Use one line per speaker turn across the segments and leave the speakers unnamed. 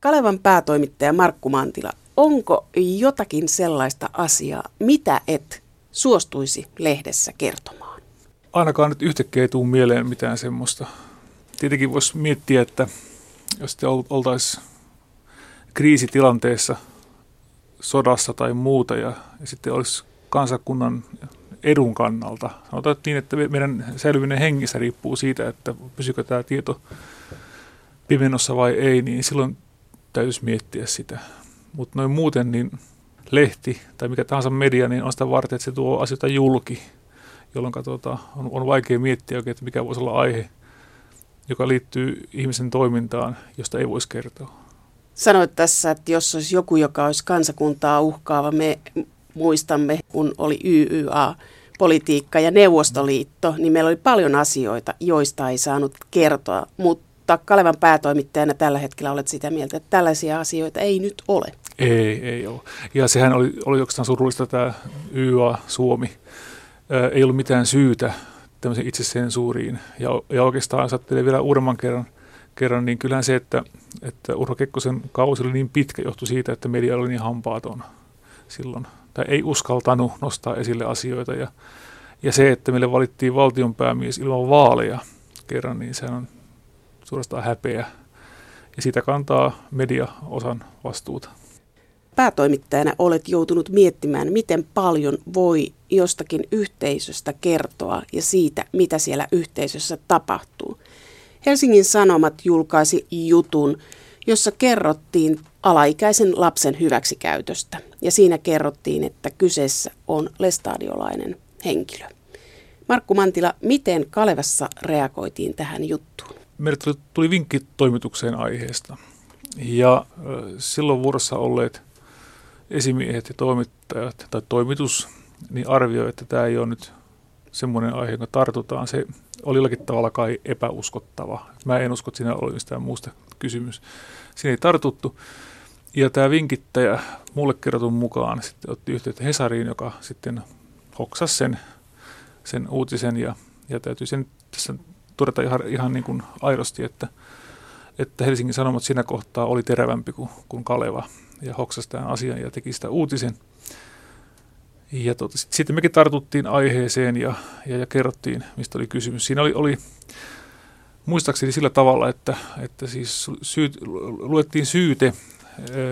Kalevan päätoimittaja Markku Mantila, onko jotakin sellaista asiaa, mitä et suostuisi lehdessä kertomaan?
Ainakaan nyt yhtäkkiä ei tule mieleen mitään semmoista. Tietenkin voisi miettiä, että jos te oltaisiin kriisitilanteessa, sodassa tai muuta, ja, ja sitten olisi kansakunnan edun kannalta. Sanotaan että niin, että meidän säilyminen hengissä riippuu siitä, että pysykö tämä tieto pimennossa vai ei, niin silloin täytyisi miettiä sitä. Mutta noin muuten, niin lehti tai mikä tahansa media, niin on sitä varten, että se tuo asioita julki, jolloin tuota, on, on vaikea miettiä oikein, että mikä voisi olla aihe, joka liittyy ihmisen toimintaan, josta ei voisi kertoa.
Sanoit tässä, että jos olisi joku, joka olisi kansakuntaa uhkaava, me muistamme, kun oli YYA, politiikka ja Neuvostoliitto, niin meillä oli paljon asioita, joista ei saanut kertoa, mutta Kalevan päätoimittajana tällä hetkellä olet sitä mieltä, että tällaisia asioita ei nyt ole.
Ei, ei ole. Ja sehän oli, oli oikeastaan surullista tämä YA Suomi. Ää, ei ollut mitään syytä tämmöisen itsesensuuriin. Ja, ja oikeastaan ajattelee vielä uudemman kerran, kerran, niin kyllähän se, että, että Urho Kekkosen kausi oli niin pitkä, johtui siitä, että media oli niin hampaaton silloin. Tai ei uskaltanut nostaa esille asioita. Ja, ja se, että meille valittiin valtionpäämies ilman vaaleja kerran, niin se on suorastaan häpeä. Ja siitä kantaa media osan vastuuta
päätoimittajana olet joutunut miettimään, miten paljon voi jostakin yhteisöstä kertoa ja siitä, mitä siellä yhteisössä tapahtuu. Helsingin Sanomat julkaisi jutun, jossa kerrottiin alaikäisen lapsen hyväksikäytöstä. Ja siinä kerrottiin, että kyseessä on lestadiolainen henkilö. Markku Mantila, miten Kalevassa reagoitiin tähän juttuun?
Meille tuli vinkki toimitukseen aiheesta. Ja silloin vuorossa olleet esimiehet ja toimittajat tai toimitus niin arvioi, että tämä ei ole nyt semmoinen aihe, joka tartutaan. Se oli jollakin tavalla kai epäuskottava. Mä en usko, että siinä oli mistään muusta kysymys. Siinä ei tartuttu. Ja tämä vinkittäjä mulle kerrotun mukaan sitten otti yhteyttä Hesariin, joka sitten hoksasi sen, sen uutisen ja, ja täytyy sen tässä todeta ihan, ihan niin kuin aidosti, että, että Helsingin Sanomat siinä kohtaa oli terävämpi kuin, kuin Kaleva ja hoksasi tämän asian ja teki sitä uutisen. Ja tota, sitten mekin tartuttiin aiheeseen ja, ja, ja kerrottiin, mistä oli kysymys. Siinä oli, oli muistaakseni sillä tavalla, että, että siis syyt, luettiin syyte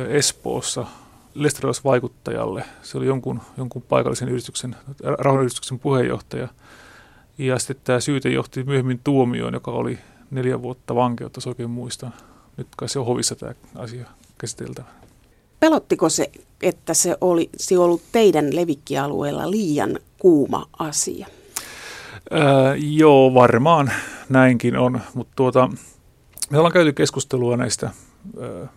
Espoossa lestarilaisvaikuttajalle. Se oli jonkun, jonkun paikallisen yhdistyksen, rauhanyhdistyksen puheenjohtaja. Ja sitten tämä syyte johti myöhemmin tuomioon, joka oli neljä vuotta vankeutta, jos oikein muistan. Nyt kai se on hovissa tämä asia käsiteltävä.
Pelottiko se, että se oli se ollut teidän levikkialueella liian kuuma asia?
Ää, joo, varmaan näinkin on, mutta tuota, me ollaan käyty keskustelua näistä, ää,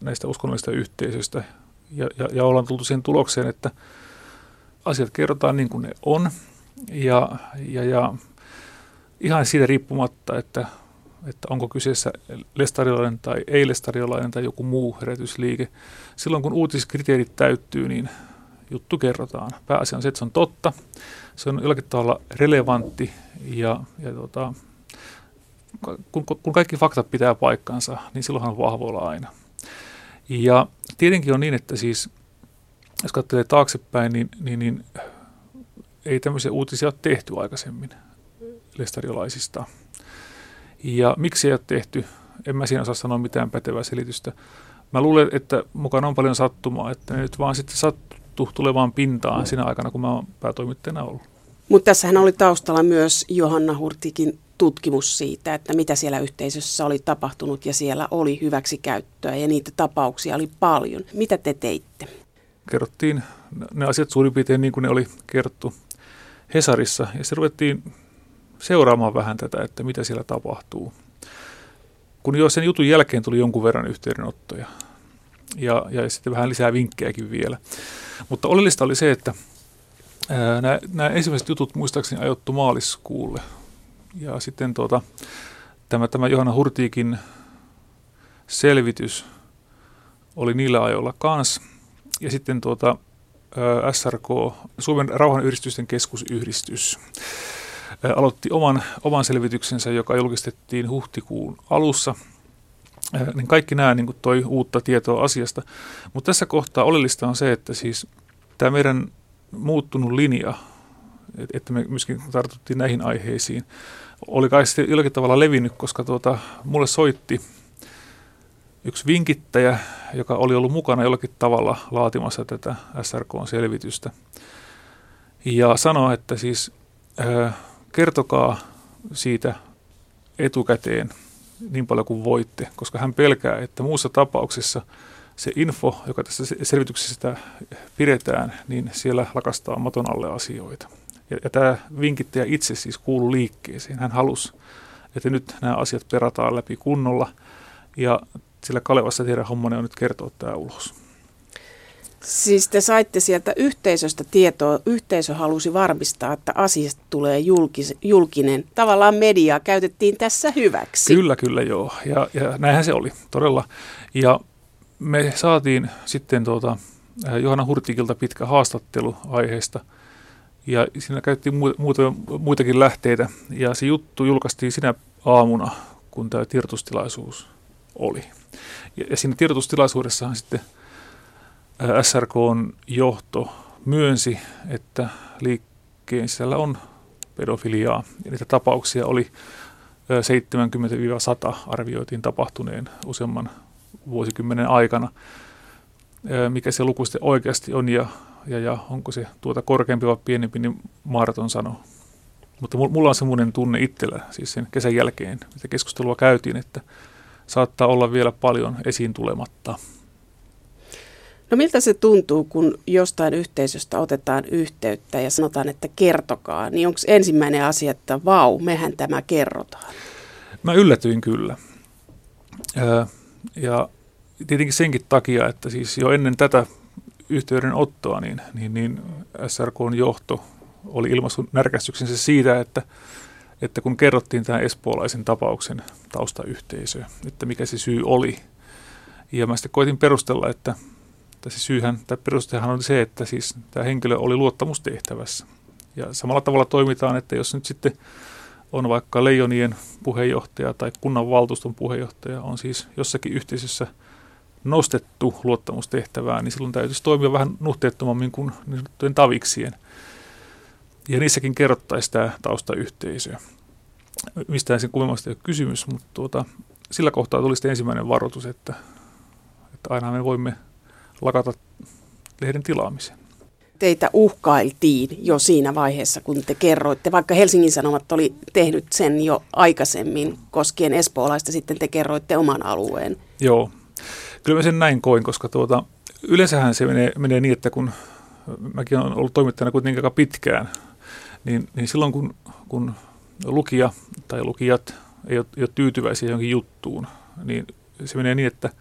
näistä uskonnollisista yhteisöistä ja, ja, ja ollaan tultu siihen tulokseen, että asiat kerrotaan niin kuin ne on ja, ja, ja ihan siitä riippumatta, että että onko kyseessä lestariolainen tai ei-lestariolainen tai joku muu herätysliike. Silloin kun uutiskriteerit täyttyy, niin juttu kerrotaan. Pääasia on se, että se on totta, se on jollakin tavalla relevantti ja, ja tota, kun, kun kaikki faktat pitää paikkansa, niin silloinhan on vahvoilla aina. Ja tietenkin on niin, että siis jos katselee taaksepäin, niin, niin, niin ei tämmöisiä uutisia ole tehty aikaisemmin lestariolaisista. Ja miksi ei ole tehty, en mä siinä osaa sanoa mitään pätevää selitystä. Mä luulen, että mukana on paljon sattumaa, että ne nyt vaan sitten sattuu tulevaan pintaan siinä aikana, kun mä oon päätoimittajana ollut.
Mutta tässähän oli taustalla myös Johanna Hurtikin tutkimus siitä, että mitä siellä yhteisössä oli tapahtunut ja siellä oli hyväksikäyttöä ja niitä tapauksia oli paljon. Mitä te teitte?
Kerrottiin ne asiat suurin piirtein niin kuin ne oli kerrottu Hesarissa ja se ruvettiin seuraamaan vähän tätä, että mitä siellä tapahtuu. Kun jo sen jutun jälkeen tuli jonkun verran yhteydenottoja ja, ja sitten vähän lisää vinkkejäkin vielä. Mutta oleellista oli se, että nämä, nämä ensimmäiset jutut muistaakseni ajoittu maaliskuulle. Ja sitten tuota, tämä, tämä Johanna Hurtiikin selvitys oli niillä ajoilla kanssa. Ja sitten tuota, SRK, Suomen rauhanyhdistysten keskusyhdistys, aloitti oman, oman selvityksensä, joka julkistettiin huhtikuun alussa. niin kaikki nämä niin toi uutta tietoa asiasta. Mutta tässä kohtaa oleellista on se, että siis tämä meidän muuttunut linja, että me myöskin tartuttiin näihin aiheisiin, oli kai sitten jollakin tavalla levinnyt, koska tuota, mulle soitti yksi vinkittäjä, joka oli ollut mukana jollakin tavalla laatimassa tätä SRK-selvitystä. Ja sanoi, että siis kertokaa siitä etukäteen niin paljon kuin voitte, koska hän pelkää, että muussa tapauksessa se info, joka tässä selvityksessä pidetään, niin siellä lakastaa maton alle asioita. Ja, ja tämä vinkittäjä itse siis kuuluu liikkeeseen. Hän halusi, että nyt nämä asiat perataan läpi kunnolla ja sillä Kalevassa teidän hommanne on nyt kertoa tämä ulos.
Siis te saitte sieltä yhteisöstä tietoa, yhteisö halusi varmistaa, että asiasta tulee julkis, julkinen. Tavallaan mediaa käytettiin tässä hyväksi.
Kyllä, kyllä joo. Ja, ja näinhän se oli, todella. Ja me saatiin sitten tuota, äh, Johanna Hurtikilta pitkä haastattelu aiheesta. Ja siinä käytettiin muuta, muitakin lähteitä. Ja se juttu julkaistiin sinä aamuna, kun tämä tiedotustilaisuus oli. Ja, ja siinä tiedotustilaisuudessahan sitten – SRKn johto myönsi, että liikkeen sisällä on pedofiliaa. Ja niitä tapauksia oli 70-100 arvioitiin tapahtuneen useamman vuosikymmenen aikana. Mikä se luku sitten oikeasti on ja, ja, ja onko se tuota korkeampi vai pienempi, niin Marton sanoo. Mutta mulla on semmoinen tunne itsellä, siis sen kesän jälkeen, mitä keskustelua käytiin, että saattaa olla vielä paljon esiin tulematta.
No miltä se tuntuu, kun jostain yhteisöstä otetaan yhteyttä ja sanotaan, että kertokaa, niin onko ensimmäinen asia, että vau, mehän tämä kerrotaan?
Mä yllätyin kyllä. Ja tietenkin senkin takia, että siis jo ennen tätä yhteydenottoa, niin, niin, niin SRKn johto oli ilmaissut närkästyksensä siitä, että, että kun kerrottiin tämän espoolaisen tapauksen taustayhteisö, että mikä se syy oli. Ja mä sitten koitin perustella, että tai se syyhän, tai perustehan on se, että siis tämä henkilö oli luottamustehtävässä. Ja samalla tavalla toimitaan, että jos nyt sitten on vaikka leijonien puheenjohtaja tai kunnanvaltuuston puheenjohtaja, on siis jossakin yhteisössä nostettu luottamustehtävään, niin silloin täytyisi toimia vähän nuhteettomammin kuin niin taviksien. Ja niissäkin kerrottaisiin tämä taustayhteisö. Mistään sen kummemmasta ei ole kysymys, mutta tuota, sillä kohtaa tuli sitten ensimmäinen varoitus, että, että aina me voimme lakata lehden tilaamisen.
Teitä uhkailtiin jo siinä vaiheessa, kun te kerroitte, vaikka Helsingin Sanomat oli tehnyt sen jo aikaisemmin koskien espoolaista, sitten te kerroitte oman alueen.
Joo, kyllä mä sen näin koin, koska tuota, yleensähän se menee, menee niin, että kun mäkin olen ollut toimittajana kuitenkin aika pitkään, niin, niin silloin kun, kun lukija tai lukijat ei ole, ei ole tyytyväisiä johonkin juttuun, niin se menee niin, että –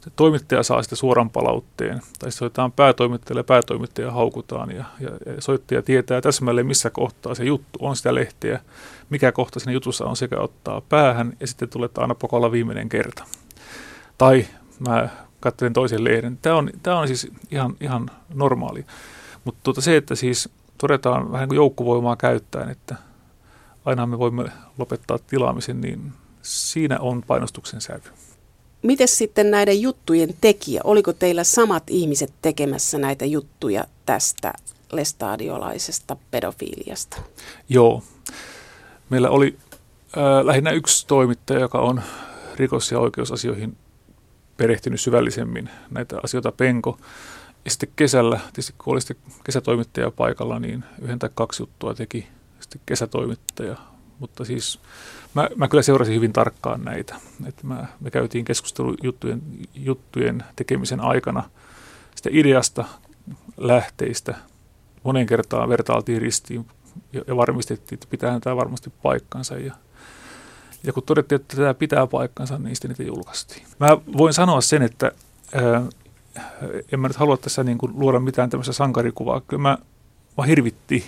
se toimittaja saa sitä suoran palautteen, tai soitetaan päätoimittajalle ja päätoimittaja haukutaan, ja, ja, ja soittaja tietää täsmälleen, missä kohtaa se juttu on sitä lehteä, mikä kohta siinä jutussa on sekä ottaa päähän, ja sitten tulee, aina pokolla viimeinen kerta. Tai mä katselen toisen lehden. Tämä on, tämä on siis ihan, ihan normaali. Mutta tuota se, että siis todetaan vähän kuin joukkovoimaa käyttäen, että aina me voimme lopettaa tilaamisen, niin siinä on painostuksen sävy.
Miten sitten näiden juttujen tekijä? Oliko teillä samat ihmiset tekemässä näitä juttuja tästä lestadiolaisesta pedofiiliasta?
Joo. Meillä oli äh, lähinnä yksi toimittaja, joka on rikos- ja oikeusasioihin perehtynyt syvällisemmin näitä asioita penko. Ja sitten kesällä, tietysti kun oli sitten kesätoimittaja paikalla, niin yhden tai kaksi juttua teki sitten kesätoimittaja. Mutta siis Mä, mä kyllä seurasin hyvin tarkkaan näitä. Että mä, me käytiin keskustelu juttujen, juttujen tekemisen aikana sitä ideasta, lähteistä. Monen kertaan vertailtiin ristiin ja, ja varmistettiin, että pitää tämä varmasti paikkansa. Ja, ja kun todettiin, että tämä pitää paikkansa, niin sitten niitä julkaistiin. Mä voin sanoa sen, että en mä nyt halua tässä niin kuin luoda mitään tämmöistä sankarikuvaa. Kyllä mä, mä hirvitti,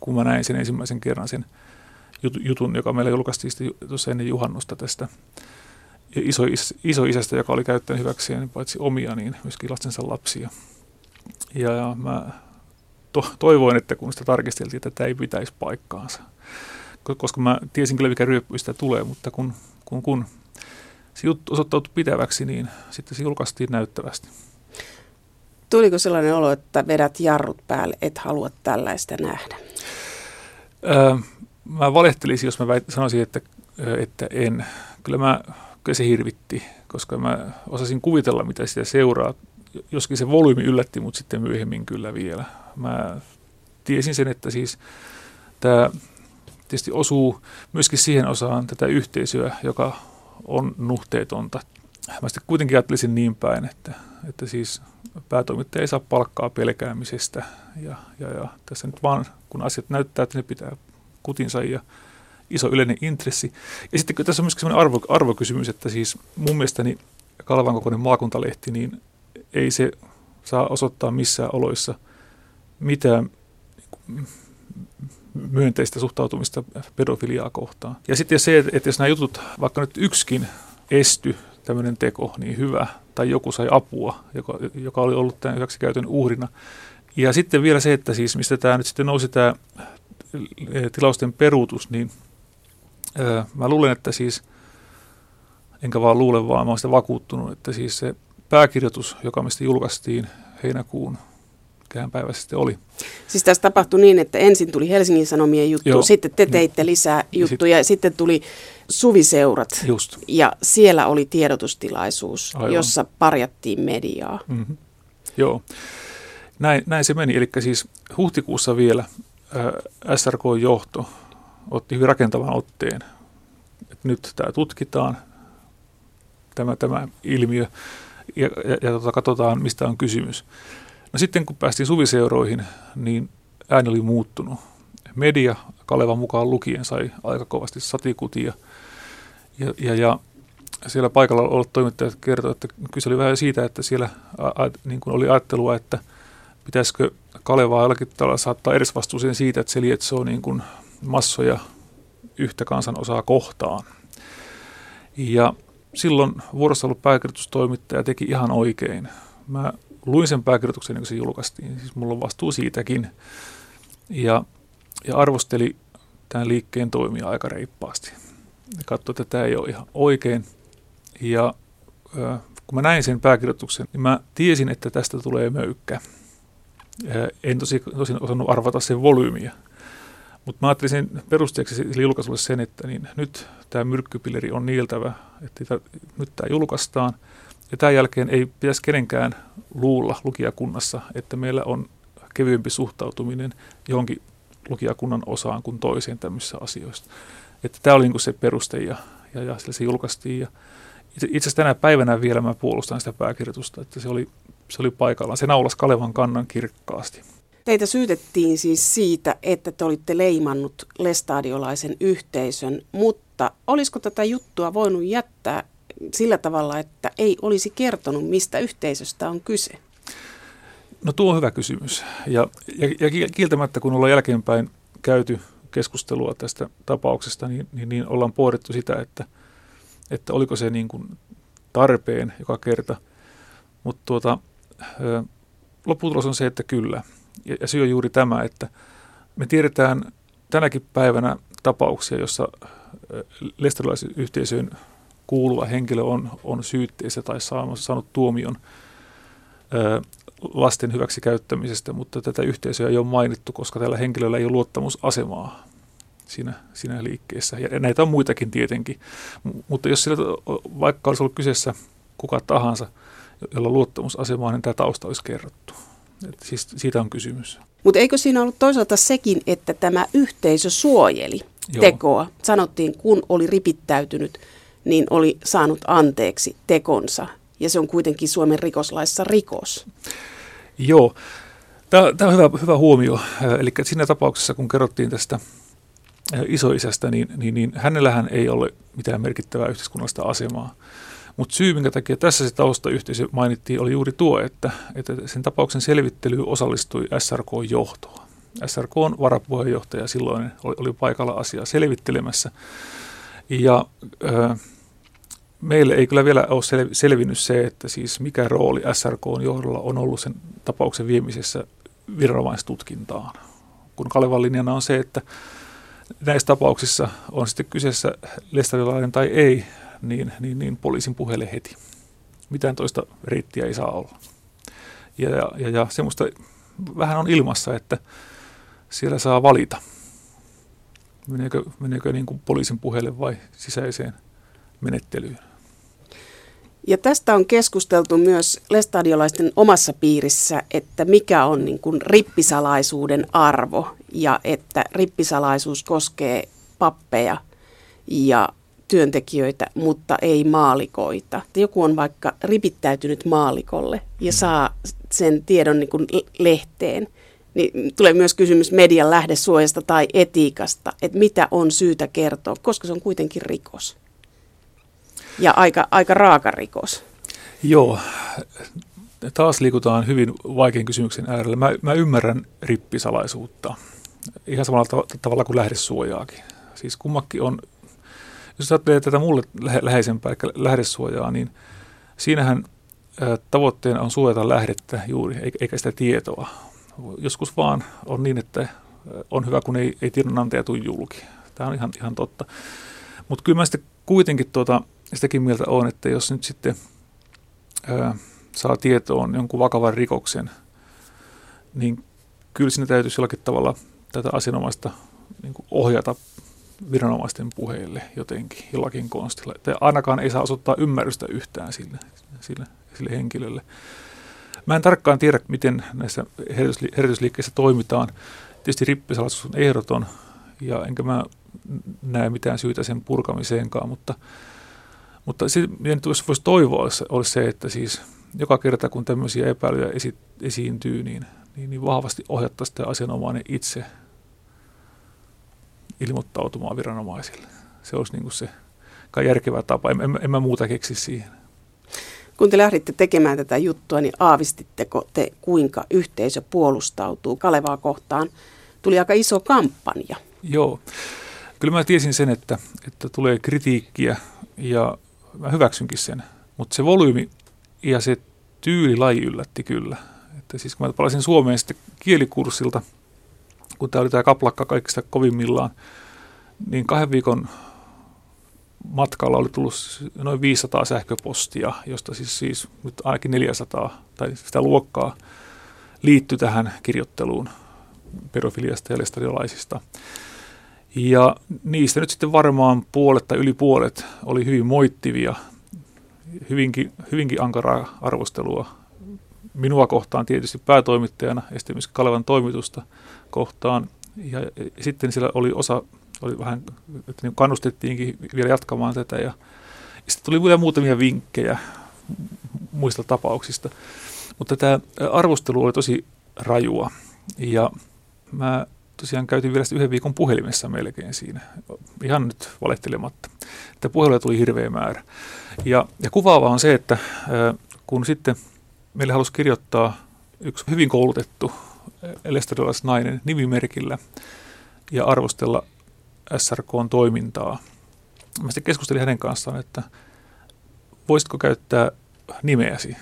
kun mä näin sen ensimmäisen kerran sen – jutun, joka meillä julkaistiin tuossa ennen juhannusta tästä iso, iso isästä, joka oli käyttänyt hyväkseen paitsi omia, niin myöskin lastensa lapsia. Ja, ja mä to, toivoin, että kun sitä tarkisteltiin, että tämä ei pitäisi paikkaansa. Koska mä tiesin kyllä, mikä ryöppy sitä tulee, mutta kun, kun, kun se juttu osoittautui pitäväksi, niin sitten se julkaistiin näyttävästi.
Tuliko sellainen olo, että vedät jarrut päälle, et halua tällaista nähdä?
Öö, mä valehtelisin, jos mä väit, sanoisin, että, että en. Kyllä, mä, kyllä se hirvitti, koska mä osasin kuvitella, mitä sitä seuraa. Joskin se volyymi yllätti mut sitten myöhemmin kyllä vielä. Mä tiesin sen, että siis tämä tietysti osuu myöskin siihen osaan tätä yhteisöä, joka on nuhteetonta. Mä sitten kuitenkin ajattelisin niin päin, että, että siis päätoimittaja ei saa palkkaa pelkäämisestä ja, ja, ja tässä nyt vaan, kun asiat näyttää, että ne pitää kutinsa ja iso yleinen intressi. Ja sitten tässä on myöskin sellainen arvo, arvokysymys, että siis mun mielestäni Kalvan kokoinen maakuntalehti, niin ei se saa osoittaa missään oloissa mitään myönteistä suhtautumista pedofiliaa kohtaan. Ja sitten se, että jos nämä jutut, vaikka nyt yksikin esty tämmöinen teko, niin hyvä, tai joku sai apua, joka, joka oli ollut tämän hyväksikäytön uhrina. Ja sitten vielä se, että siis mistä tämä nyt sitten nousi tämä tilausten peruutus, niin ää, mä luulen, että siis, enkä vaan luule, vaan mä olen sitä vakuuttunut, että siis se pääkirjoitus, joka mistä julkaistiin heinäkuun mikähän päivä sitten oli.
Siis tässä tapahtui niin, että ensin tuli Helsingin Sanomien juttu, Joo. sitten te teitte lisää juttuja ja sitten tuli suviseurat.
Just.
Ja siellä oli tiedotustilaisuus, Aivan. jossa parjattiin mediaa.
Mm-hmm. Joo, näin, näin se meni. Eli siis huhtikuussa vielä äh, SRK-johto otti hyvin rakentavan otteen, että nyt tämä tutkitaan, tämä, tämä ilmiö, ja, ja, ja tota, katsotaan, mistä on kysymys. No sitten kun päästiin suviseuroihin, niin ääni oli muuttunut. Media, Kalevan mukaan lukien, sai aika kovasti satikutia. Ja, ja, ja siellä paikalla ollut toimittajat kertoivat, että kyse oli vähän siitä, että siellä a, a, niin kuin oli ajattelua, että pitäisikö Kalevaa jollakin tavalla saattaa edesvastuuseen siitä, että se lietsoo niin kuin massoja yhtä kansanosaa kohtaan. Ja silloin vuorossa ollut pääkirjoitustoimittaja teki ihan oikein. Mä luin sen pääkirjoituksen, kun se julkaistiin. Siis mulla on vastuu siitäkin. Ja, ja arvosteli tämän liikkeen toimia aika reippaasti. Katsoi, että tämä ei ole ihan oikein. Ja äh, kun mä näin sen pääkirjoituksen, niin mä tiesin, että tästä tulee möykkä. En tosi, tosin osannut arvata sen volyymiä. Mutta mä ajattelin sen perusteeksi sille julkaisulle sen, että niin nyt tämä myrkkypilleri on niiltävä, että nyt tämä julkaistaan – ja tämän jälkeen ei pitäisi kenenkään luulla lukijakunnassa, että meillä on kevyempi suhtautuminen johonkin lukijakunnan osaan kuin toiseen tämmöisissä asioissa. Että tämä oli niin se peruste ja, ja, ja se julkaistiin. Ja itse, itse asiassa tänä päivänä vielä mä puolustan sitä pääkirjoitusta, että se oli, se oli paikallaan. Se naulasi Kalevan kannan kirkkaasti.
Teitä syytettiin siis siitä, että te olitte leimannut lestadiolaisen yhteisön, mutta olisiko tätä juttua voinut jättää sillä tavalla, että ei olisi kertonut, mistä yhteisöstä on kyse?
No tuo on hyvä kysymys. Ja, ja, ja kieltämättä, kun ollaan jälkeenpäin käyty keskustelua tästä tapauksesta, niin, niin, niin ollaan pohdittu sitä, että, että oliko se niin kuin tarpeen joka kerta. Mutta tuota, lopputulos on se, että kyllä. Ja, ja syy on juuri tämä, että me tiedetään tänäkin päivänä tapauksia, jossa yhteisöön kuuluva henkilö on, on syytteessä tai saanut tuomion ö, lasten hyväksi käyttämisestä, mutta tätä yhteisöä ei ole mainittu, koska tällä henkilöllä ei ole luottamusasemaa siinä, siinä liikkeessä. Ja näitä on muitakin tietenkin. M- mutta jos sillä vaikka olisi ollut kyseessä kuka tahansa, jolla on luottamusasemaa, niin tämä tausta olisi kerrottu. Et siis siitä on kysymys.
Mutta eikö siinä ollut toisaalta sekin, että tämä yhteisö suojeli Joo. tekoa? Sanottiin, kun oli ripittäytynyt niin oli saanut anteeksi tekonsa. Ja se on kuitenkin Suomen rikoslaissa rikos.
Joo. Tämä, on hyvä, hyvä huomio. Eli siinä tapauksessa, kun kerrottiin tästä isoisästä, niin, niin, niin hänellähän ei ole mitään merkittävää yhteiskunnallista asemaa. Mutta syy, minkä takia tässä se taustayhteisö mainittiin, oli juuri tuo, että, että sen tapauksen selvittelyyn osallistui SRK-johtoa. SRK on varapuheenjohtaja silloin oli, oli paikalla asiaa selvittelemässä. Ja ö, meille ei kyllä vielä ole sel, selvinnyt se, että siis mikä rooli SRK johdolla on ollut sen tapauksen viemisessä viranomaistutkintaan. Kun Kalevan linjana on se, että näissä tapauksissa on sitten kyseessä lestadiolainen tai ei, niin, niin, niin poliisin puheelle heti. Mitään toista reittiä ei saa olla. Ja, ja, ja semmoista vähän on ilmassa, että siellä saa valita, meneekö, meneekö niin kuin poliisin puheelle vai sisäiseen menettelyyn.
Ja tästä on keskusteltu myös lestadiolaisten omassa piirissä, että mikä on niin kuin rippisalaisuuden arvo ja että rippisalaisuus koskee pappeja ja työntekijöitä, mutta ei maalikoita. Joku on vaikka ripittäytynyt maalikolle ja saa sen tiedon niin kuin lehteen. Niin tulee myös kysymys median lähdesuojasta tai etiikasta, että mitä on syytä kertoa, koska se on kuitenkin rikos ja aika, aika raaka rikos.
Joo, taas liikutaan hyvin vaikean kysymyksen äärellä. Mä, mä ymmärrän rippisalaisuutta ihan samalla tavalla kuin lähdesuojaakin. Siis kummakin on, jos ajattelee tätä mulle läheisempää, eli lähdesuojaa, niin siinähän tavoitteena on suojata lähdettä juuri, eikä sitä tietoa. Joskus vaan on niin, että on hyvä, kun ei, ei tiedonantaja tule julki. Tämä on ihan, ihan totta. Mutta kyllä mä sitten kuitenkin tuota, sitäkin mieltä on, että jos nyt sitten ää, saa tietoon jonkun vakavan rikoksen, niin kyllä siinä täytyisi jollakin tavalla tätä asianomaista niin ohjata viranomaisten puheille jotenkin, jollakin konstilla. Ainakaan ei saa osoittaa ymmärrystä yhtään sille, sille, sille henkilölle. Mä en tarkkaan tiedä, miten näissä herätysliikkeissä toimitaan. Tietysti rippisalaisuus on ehdoton, ja enkä mä näe mitään syytä sen purkamiseenkaan, mutta – mutta se, mitä nyt voisi toivoa, olisi se, että siis joka kerta kun tämmöisiä epäilyjä esi- esiintyy, niin, niin, niin vahvasti ohjattaisiin sitä asianomainen itse ilmoittautumaan viranomaisille. Se olisi niin kuin se järkevä tapa. En, en, en mä muuta keksi siihen.
Kun te lähditte tekemään tätä juttua, niin aavistitteko te, kuinka yhteisö puolustautuu Kalevaa kohtaan? Tuli aika iso kampanja.
Joo. Kyllä mä tiesin sen, että, että tulee kritiikkiä ja mä hyväksynkin sen. Mutta se volyymi ja se tyylilaji yllätti kyllä. Että siis kun mä palasin Suomeen sitten kielikurssilta, kun tämä oli tämä kaplakka kaikista kovimmillaan, niin kahden viikon matkalla oli tullut noin 500 sähköpostia, josta siis, siis nyt ainakin 400 tai sitä luokkaa liittyi tähän kirjoitteluun pedofiliasta ja lestadiolaisista. Ja niistä nyt sitten varmaan puolet tai yli puolet oli hyvin moittivia, hyvinkin, hyvinkin ankaraa arvostelua minua kohtaan tietysti päätoimittajana, myös Kalevan toimitusta kohtaan. Ja sitten siellä oli osa, oli vähän, että niin kannustettiinkin vielä jatkamaan tätä, ja, ja sitten tuli vielä muutamia vinkkejä muista tapauksista. Mutta tämä arvostelu oli tosi rajua, ja mä tosiaan käytiin vielä yhden viikon puhelimessa melkein siinä, ihan nyt valehtelematta. Että puheluja tuli hirveä määrä. Ja, ja kuvaava on se, että kun sitten meille halusi kirjoittaa yksi hyvin koulutettu nainen nimimerkillä ja arvostella SRKn toimintaa. Mä sitten keskustelin hänen kanssaan, että voisitko käyttää nimeäsi,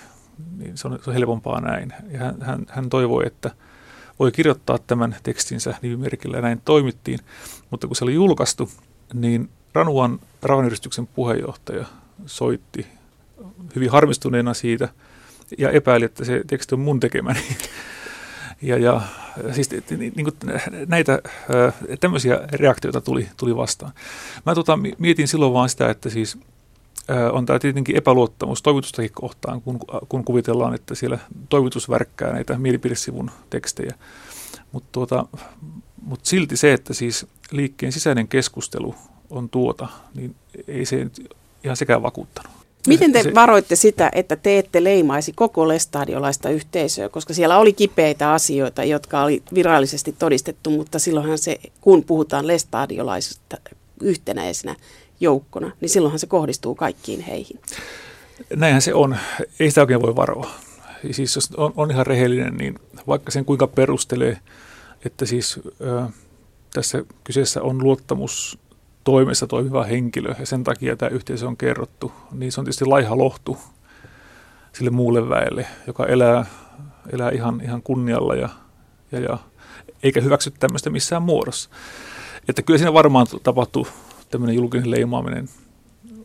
niin se on, se on helpompaa näin. Ja hän, hän, hän toivoi, että – voi kirjoittaa tämän tekstinsä nimimerkillä ja näin toimittiin. Mutta kun se oli julkaistu, niin Ranuan rauhanyhdistyksen puheenjohtaja soitti hyvin harmistuneena siitä ja epäili, että se teksti on mun tekemäni. Ja, ja siis niin, niin kuin näitä tämmöisiä reaktioita tuli, tuli vastaan. Mä tota, mietin silloin vaan sitä, että siis on tämä tietenkin epäluottamus toimitustakin kohtaan, kun, kun kuvitellaan, että siellä toimitus värkkää näitä mielipidesivun tekstejä. Mutta tuota, mut silti se, että siis liikkeen sisäinen keskustelu on tuota, niin ei se nyt ihan sekään vakuuttanut.
Miten te varoitte sitä, että te ette leimaisi koko lestadiolaista yhteisöä, koska siellä oli kipeitä asioita, jotka oli virallisesti todistettu, mutta silloinhan se, kun puhutaan lestadiolaisesta yhtenäisenä joukkona, niin silloinhan se kohdistuu kaikkiin heihin.
Näinhän se on. Ei sitä oikein voi varoa. Siis jos on, on ihan rehellinen, niin vaikka sen kuinka perustelee, että siis ö, tässä kyseessä on luottamus toimessa toimiva henkilö ja sen takia tämä yhteisö on kerrottu, niin se on tietysti laiha lohtu sille muulle väelle, joka elää, elää ihan, ihan kunnialla ja, ja, ja eikä hyväksy tämmöistä missään muodossa. Että kyllä siinä varmaan tapahtuu tämmöinen julkinen leimaaminen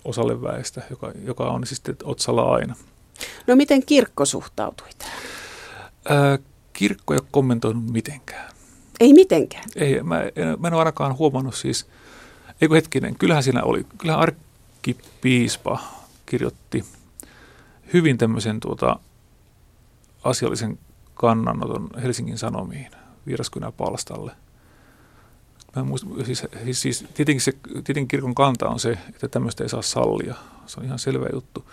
osalle väestä, joka, joka on siis otsalla aina.
No miten kirkko suhtautui tähän?
Ää, kirkko ei ole kommentoinut mitenkään.
Ei mitenkään?
Ei, mä, en, mä en ole ainakaan huomannut siis, eikö hetkinen, kyllähän siinä oli, kyllähän arkkipiispa kirjoitti hyvin tämmöisen tuota, asiallisen kannanoton Helsingin Sanomiin Vieraskynä palstalle. Mä muista, siis, siis, siis tietenkin, se, tietenkin kirkon kanta on se, että tämmöistä ei saa sallia. Se on ihan selvä juttu.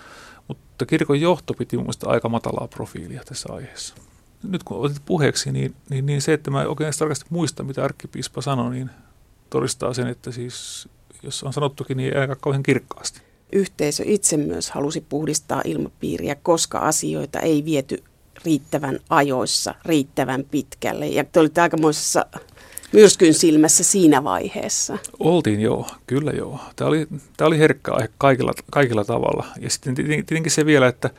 Mutta kirkon johto piti mun mielestä aika matalaa profiilia tässä aiheessa. Nyt kun otit puheeksi, niin, niin, niin se, että mä oikein tarkasti muista, mitä arkkipiispa sanoi, niin todistaa sen, että siis jos on sanottukin, niin ei aika kauhean kirkkaasti.
Yhteisö itse myös halusi puhdistaa ilmapiiriä, koska asioita ei viety riittävän ajoissa, riittävän pitkälle. Ja te olitte aikamoisessa myrskyn silmässä siinä vaiheessa.
Oltiin joo, kyllä joo. Tämä oli, tämä oli herkkä aihe kaikilla, kaikilla tavalla. Ja sitten tietenkin se vielä, että,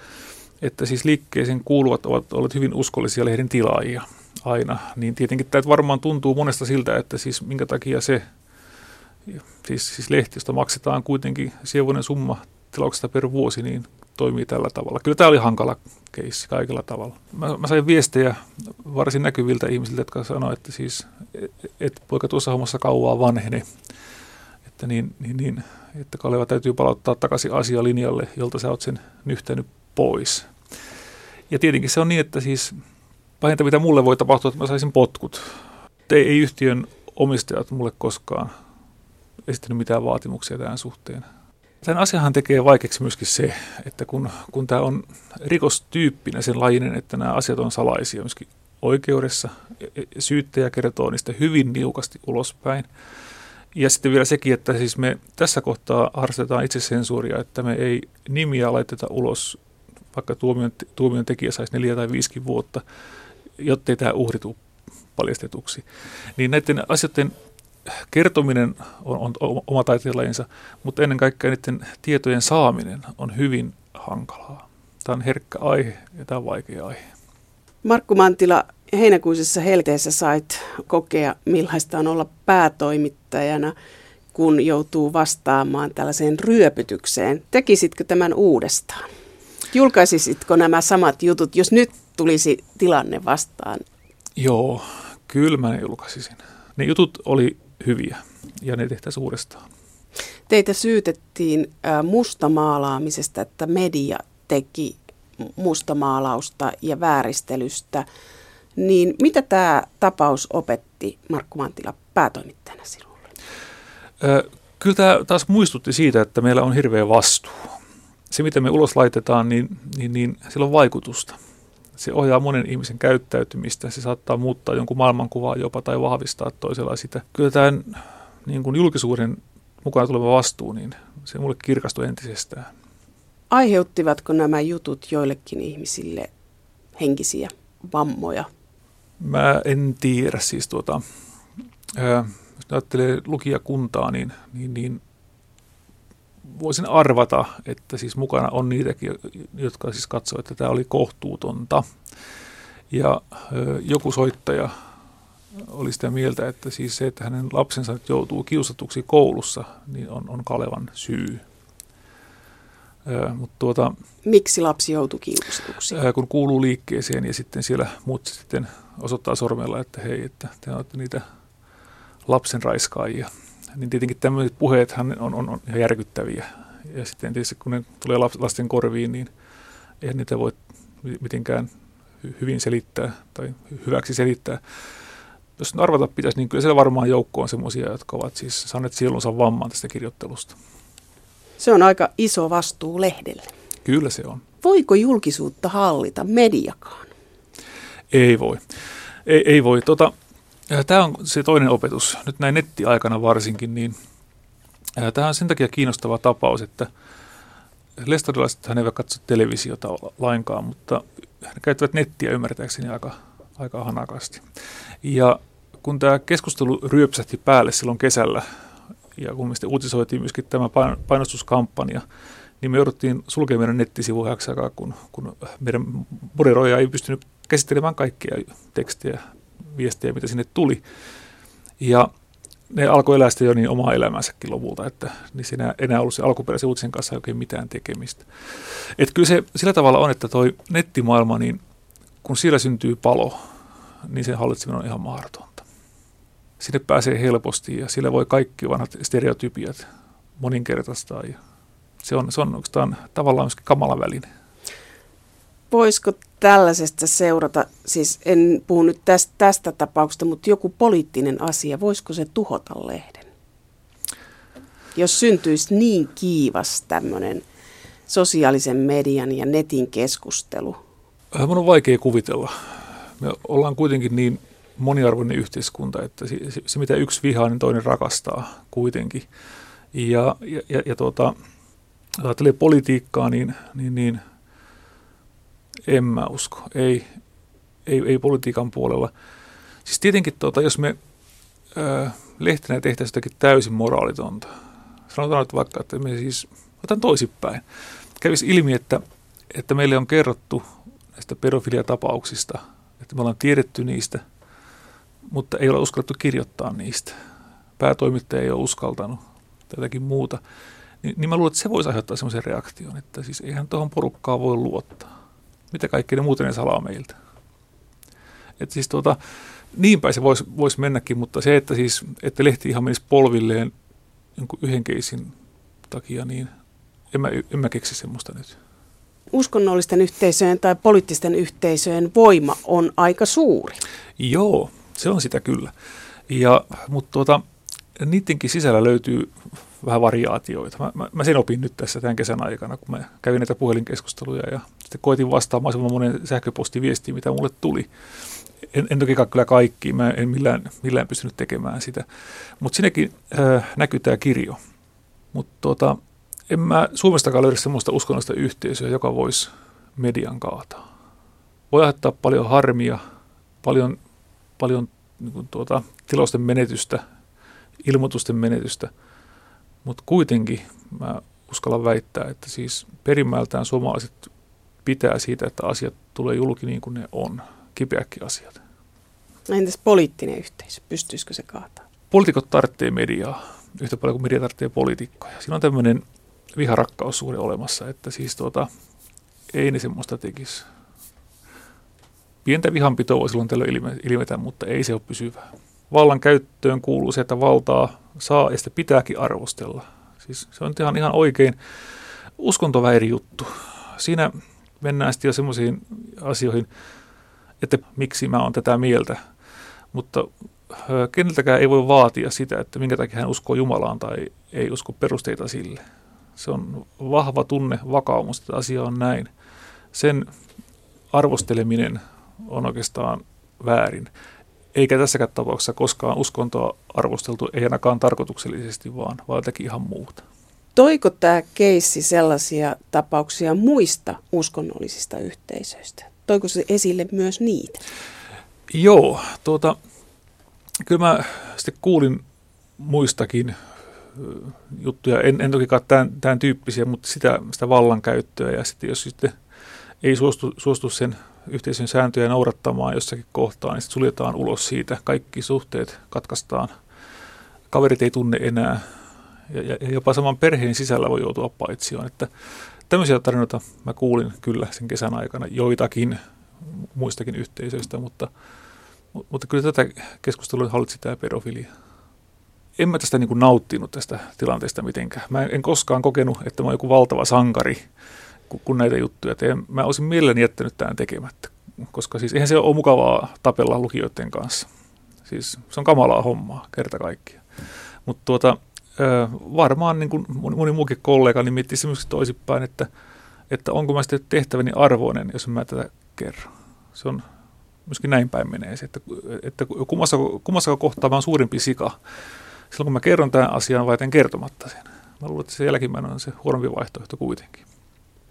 että siis liikkeeseen kuuluvat ovat olleet hyvin uskollisia lehden tilaajia aina. Niin tietenkin tämä varmaan tuntuu monesta siltä, että siis minkä takia se siis, siis lehti, josta maksetaan kuitenkin sievuinen summa tilauksesta per vuosi, niin toimii tällä tavalla. Kyllä tämä oli hankala keissi kaikilla tavalla. Mä, mä sain viestejä varsin näkyviltä ihmisiltä, jotka sanoivat, että siis, et, et poika tuossa hommassa kauaa vanhene. Että niin, niin, niin että Kaleva täytyy palauttaa takaisin asialinjalle, jolta sä oot sen nyhtänyt pois. Ja tietenkin se on niin, että siis pahinta mitä mulle voi tapahtua, että mä saisin potkut. Te ei yhtiön omistajat mulle koskaan esittänyt mitään vaatimuksia tähän suhteen. Tämän asiahan tekee vaikeaksi myöskin se, että kun, kun tämä on rikostyyppinen sen lajinen, että nämä asiat on salaisia myöskin oikeudessa, e, e, syyttäjä kertoo niistä hyvin niukasti ulospäin. Ja sitten vielä sekin, että siis me tässä kohtaa harrastetaan sensuuria, että me ei nimiä laiteta ulos, vaikka tuomion, tuomion tekijä saisi neljä tai viisikin vuotta, jottei tämä uhri tule paljastetuksi. Niin näiden asioiden kertominen on, on oma taiteenlajinsa, mutta ennen kaikkea niiden tietojen saaminen on hyvin hankalaa. Tämä on herkkä aihe ja tämä on vaikea aihe.
Markku Mantila, heinäkuisessa helteessä sait kokea, millaista on olla päätoimittajana, kun joutuu vastaamaan tällaiseen ryöpytykseen. Tekisitkö tämän uudestaan? Julkaisisitko nämä samat jutut, jos nyt tulisi tilanne vastaan?
Joo, kyllä mä ne julkaisisin. Ne jutut oli hyviä ja ne tehtäisiin uudestaan.
Teitä syytettiin mustamaalaamisesta, että media teki mustamaalausta ja vääristelystä. Niin mitä tämä tapaus opetti Markku Mantila päätoimittajana sinulle?
Kyllä tämä taas muistutti siitä, että meillä on hirveä vastuu. Se, mitä me ulos laitetaan, niin, niin, niin sillä on vaikutusta. Se ohjaa monen ihmisen käyttäytymistä, se saattaa muuttaa jonkun maailmankuvaa jopa tai vahvistaa toisella sitä. Kyllä tämä niin kuin julkisuuden mukaan tuleva vastuu, niin se mulle kirkastui entisestään.
Aiheuttivatko nämä jutut joillekin ihmisille henkisiä vammoja?
Mä en tiedä. Siis tuota, ää, jos ajattelee lukijakuntaa, niin, niin, niin voisin arvata, että siis mukana on niitäkin, jotka siis katsoivat, että tämä oli kohtuutonta. Ja joku soittaja oli sitä mieltä, että siis se, että hänen lapsensa nyt joutuu kiusatuksi koulussa, niin on, on Kalevan syy. Ö, mutta tuota,
Miksi lapsi joutuu kiusatuksi?
Kun kuuluu liikkeeseen ja sitten siellä muut sitten osoittaa sormella, että hei, että te olette niitä lapsen raiskaajia niin tietenkin tämmöiset puheet on, on, on ihan järkyttäviä. Ja sitten tietysti kun ne tulee lasten korviin, niin eihän niitä voi mitenkään hyvin selittää tai hyväksi selittää. Jos arvata pitäisi, niin kyllä siellä varmaan joukko on semmoisia, jotka ovat siis saaneet sielunsa vammaan tästä kirjoittelusta.
Se on aika iso vastuu lehdelle.
Kyllä se on.
Voiko julkisuutta hallita mediakaan?
Ei voi. Ei, ei voi. Tota, Tämä on se toinen opetus. Nyt näin nettiaikana varsinkin, niin tämä on sen takia kiinnostava tapaus, että lestadiolaiset hän eivät katso televisiota lainkaan, mutta he käyttävät nettiä ymmärtääkseni aika, aika hanakasti. Ja kun tämä keskustelu ryöpsähti päälle silloin kesällä, ja kun me sitten uutisoitiin myöskin tämä painostuskampanja, niin me jouduttiin sulkemaan meidän nettisivu aikaa, kun, kun meidän moderoija ei pystynyt käsittelemään kaikkia tekstejä viestejä, mitä sinne tuli. Ja ne alkoi elää jo niin omaa elämänsäkin lopulta, että niin siinä enää ollut se alkuperäisen uutisen kanssa oikein mitään tekemistä. Et kyllä se sillä tavalla on, että toi nettimaailma, niin kun siellä syntyy palo, niin sen hallitseminen on ihan mahdotonta. Sinne pääsee helposti ja sillä voi kaikki vanhat stereotypiat moninkertaistaa. Ja se on, se on oikeastaan tavallaan myöskin kamala väline.
Voisiko tällaisesta seurata, siis en puhu nyt tästä, tästä tapauksesta, mutta joku poliittinen asia, voisiko se tuhota lehden? Jos syntyisi niin kiivas tämmöinen sosiaalisen median ja netin keskustelu.
Äh, Minun on vaikea kuvitella. Me ollaan kuitenkin niin moniarvoinen yhteiskunta, että se, se mitä yksi vihaa, niin toinen rakastaa kuitenkin. Ja, ja, ja, ja tuota, ajattelee politiikkaa, niin, niin, niin – en mä usko. Ei, ei, ei politiikan puolella. Siis tietenkin, tuota, jos me ö, lehtenä tehtäisiin jotakin täysin moraalitonta, sanotaan nyt vaikka, että me siis, otan toisinpäin, kävisi ilmi, että, että meille on kerrottu näistä pedofiliatapauksista, että me ollaan tiedetty niistä, mutta ei ole uskallettu kirjoittaa niistä. Päätoimittaja ei ole uskaltanut tätäkin muuta. Niin, niin mä luulen, että se voisi aiheuttaa semmoisen reaktion, että siis eihän tuohon porukkaan voi luottaa mitä kaikki ne muuten ne salaa meiltä. Et siis tuota, niin päin se voisi vois mennäkin, mutta se, että, siis, että lehti ihan menisi polvilleen jonkun yhden keisin takia, niin en mä, en mä keksi semmoista nyt.
Uskonnollisten yhteisöjen tai poliittisten yhteisöjen voima on aika suuri.
Joo, se on sitä kyllä. Ja, mutta tuota, niidenkin sisällä löytyy vähän variaatioita. Mä, mä, mä sen opin nyt tässä tämän kesän aikana, kun mä kävin näitä puhelinkeskusteluja ja sitten koitin vastaamaan mahdollisimman monen sähköpostiviestiin, mitä mulle tuli. En, en toki kyllä kaikki, mä en millään, millään pystynyt tekemään sitä. Mutta sinnekin äh, näkyy tämä kirjo. Mutta tota, en mä Suomestakaan löydä sellaista uskonnollista yhteisöä, joka voisi median kaataa. Voi aiheuttaa paljon harmia, paljon, paljon niin kuin tuota, tilosten menetystä, ilmoitusten menetystä – mutta kuitenkin mä uskallan väittää, että siis perimmältään suomalaiset pitää siitä, että asiat tulee julki niin kuin ne on, kipeäkin asiat.
Entäs poliittinen yhteisö, pystyisikö se kaataa?
Poliitikot tarvitsee mediaa yhtä paljon kuin media tarvitsee poliitikkoja. Siinä on tämmöinen viharakkaussuhde olemassa, että siis tuota, ei ne semmoista tekisi. Pientä vihanpitoa voi silloin tällöin ilmetä, mutta ei se ole pysyvää. Vallan käyttöön kuuluu se, että valtaa saa ja sitä pitääkin arvostella. Siis se on ihan, ihan oikein uskontoväiri juttu. Siinä mennään sitten jo semmoisiin asioihin, että miksi mä oon tätä mieltä. Mutta keneltäkään ei voi vaatia sitä, että minkä takia hän uskoo Jumalaan tai ei usko perusteita sille. Se on vahva tunne, vakaumus, että asia on näin. Sen arvosteleminen on oikeastaan väärin eikä tässäkään tapauksessa koskaan uskontoa arvosteltu, ei ainakaan tarkoituksellisesti, vaan, vaan jotakin ihan muuta.
Toiko tämä keissi sellaisia tapauksia muista uskonnollisista yhteisöistä? Toiko se esille myös niitä?
Joo, tuota, kyllä mä sitten kuulin muistakin juttuja, en, en tokikaan tämän, tämän tyyppisiä, mutta sitä, sitä vallankäyttöä ja sitten jos sitten ei suostu, suostu sen yhteisön sääntöjä noudattamaan jossakin kohtaa, niin suljetaan ulos siitä. Kaikki suhteet katkaistaan. Kaverit ei tunne enää. Ja, ja jopa saman perheen sisällä voi joutua paitsioon. Että tämmöisiä tarinoita mä kuulin kyllä sen kesän aikana joitakin muistakin yhteisöistä, mutta, mutta kyllä tätä keskustelua hallitsi tämä pedofilia. En mä tästä niin kuin nauttinut tästä tilanteesta mitenkään. Mä en koskaan kokenut, että mä oon joku valtava sankari kun näitä juttuja teen. Mä olisin mielelläni jättänyt tämän tekemättä, koska siis eihän se ole mukavaa tapella lukijoiden kanssa. Siis se on kamalaa hommaa, kerta kaikkiaan. Mutta tuota, varmaan niin kuin moni muukin kollega niin miettii semmoisesti toisinpäin, että, että onko mä sitten tehtäväni arvoinen, jos mä tätä kerron. Se on myöskin näin päin menee että, että kummassa, kummassa kohtaa mä oon suurimpi sika. Silloin kun mä kerron tämän asian vai kertomatta sen. Mä luulen, että se jälkimmäinen on se huonompi vaihtoehto kuitenkin.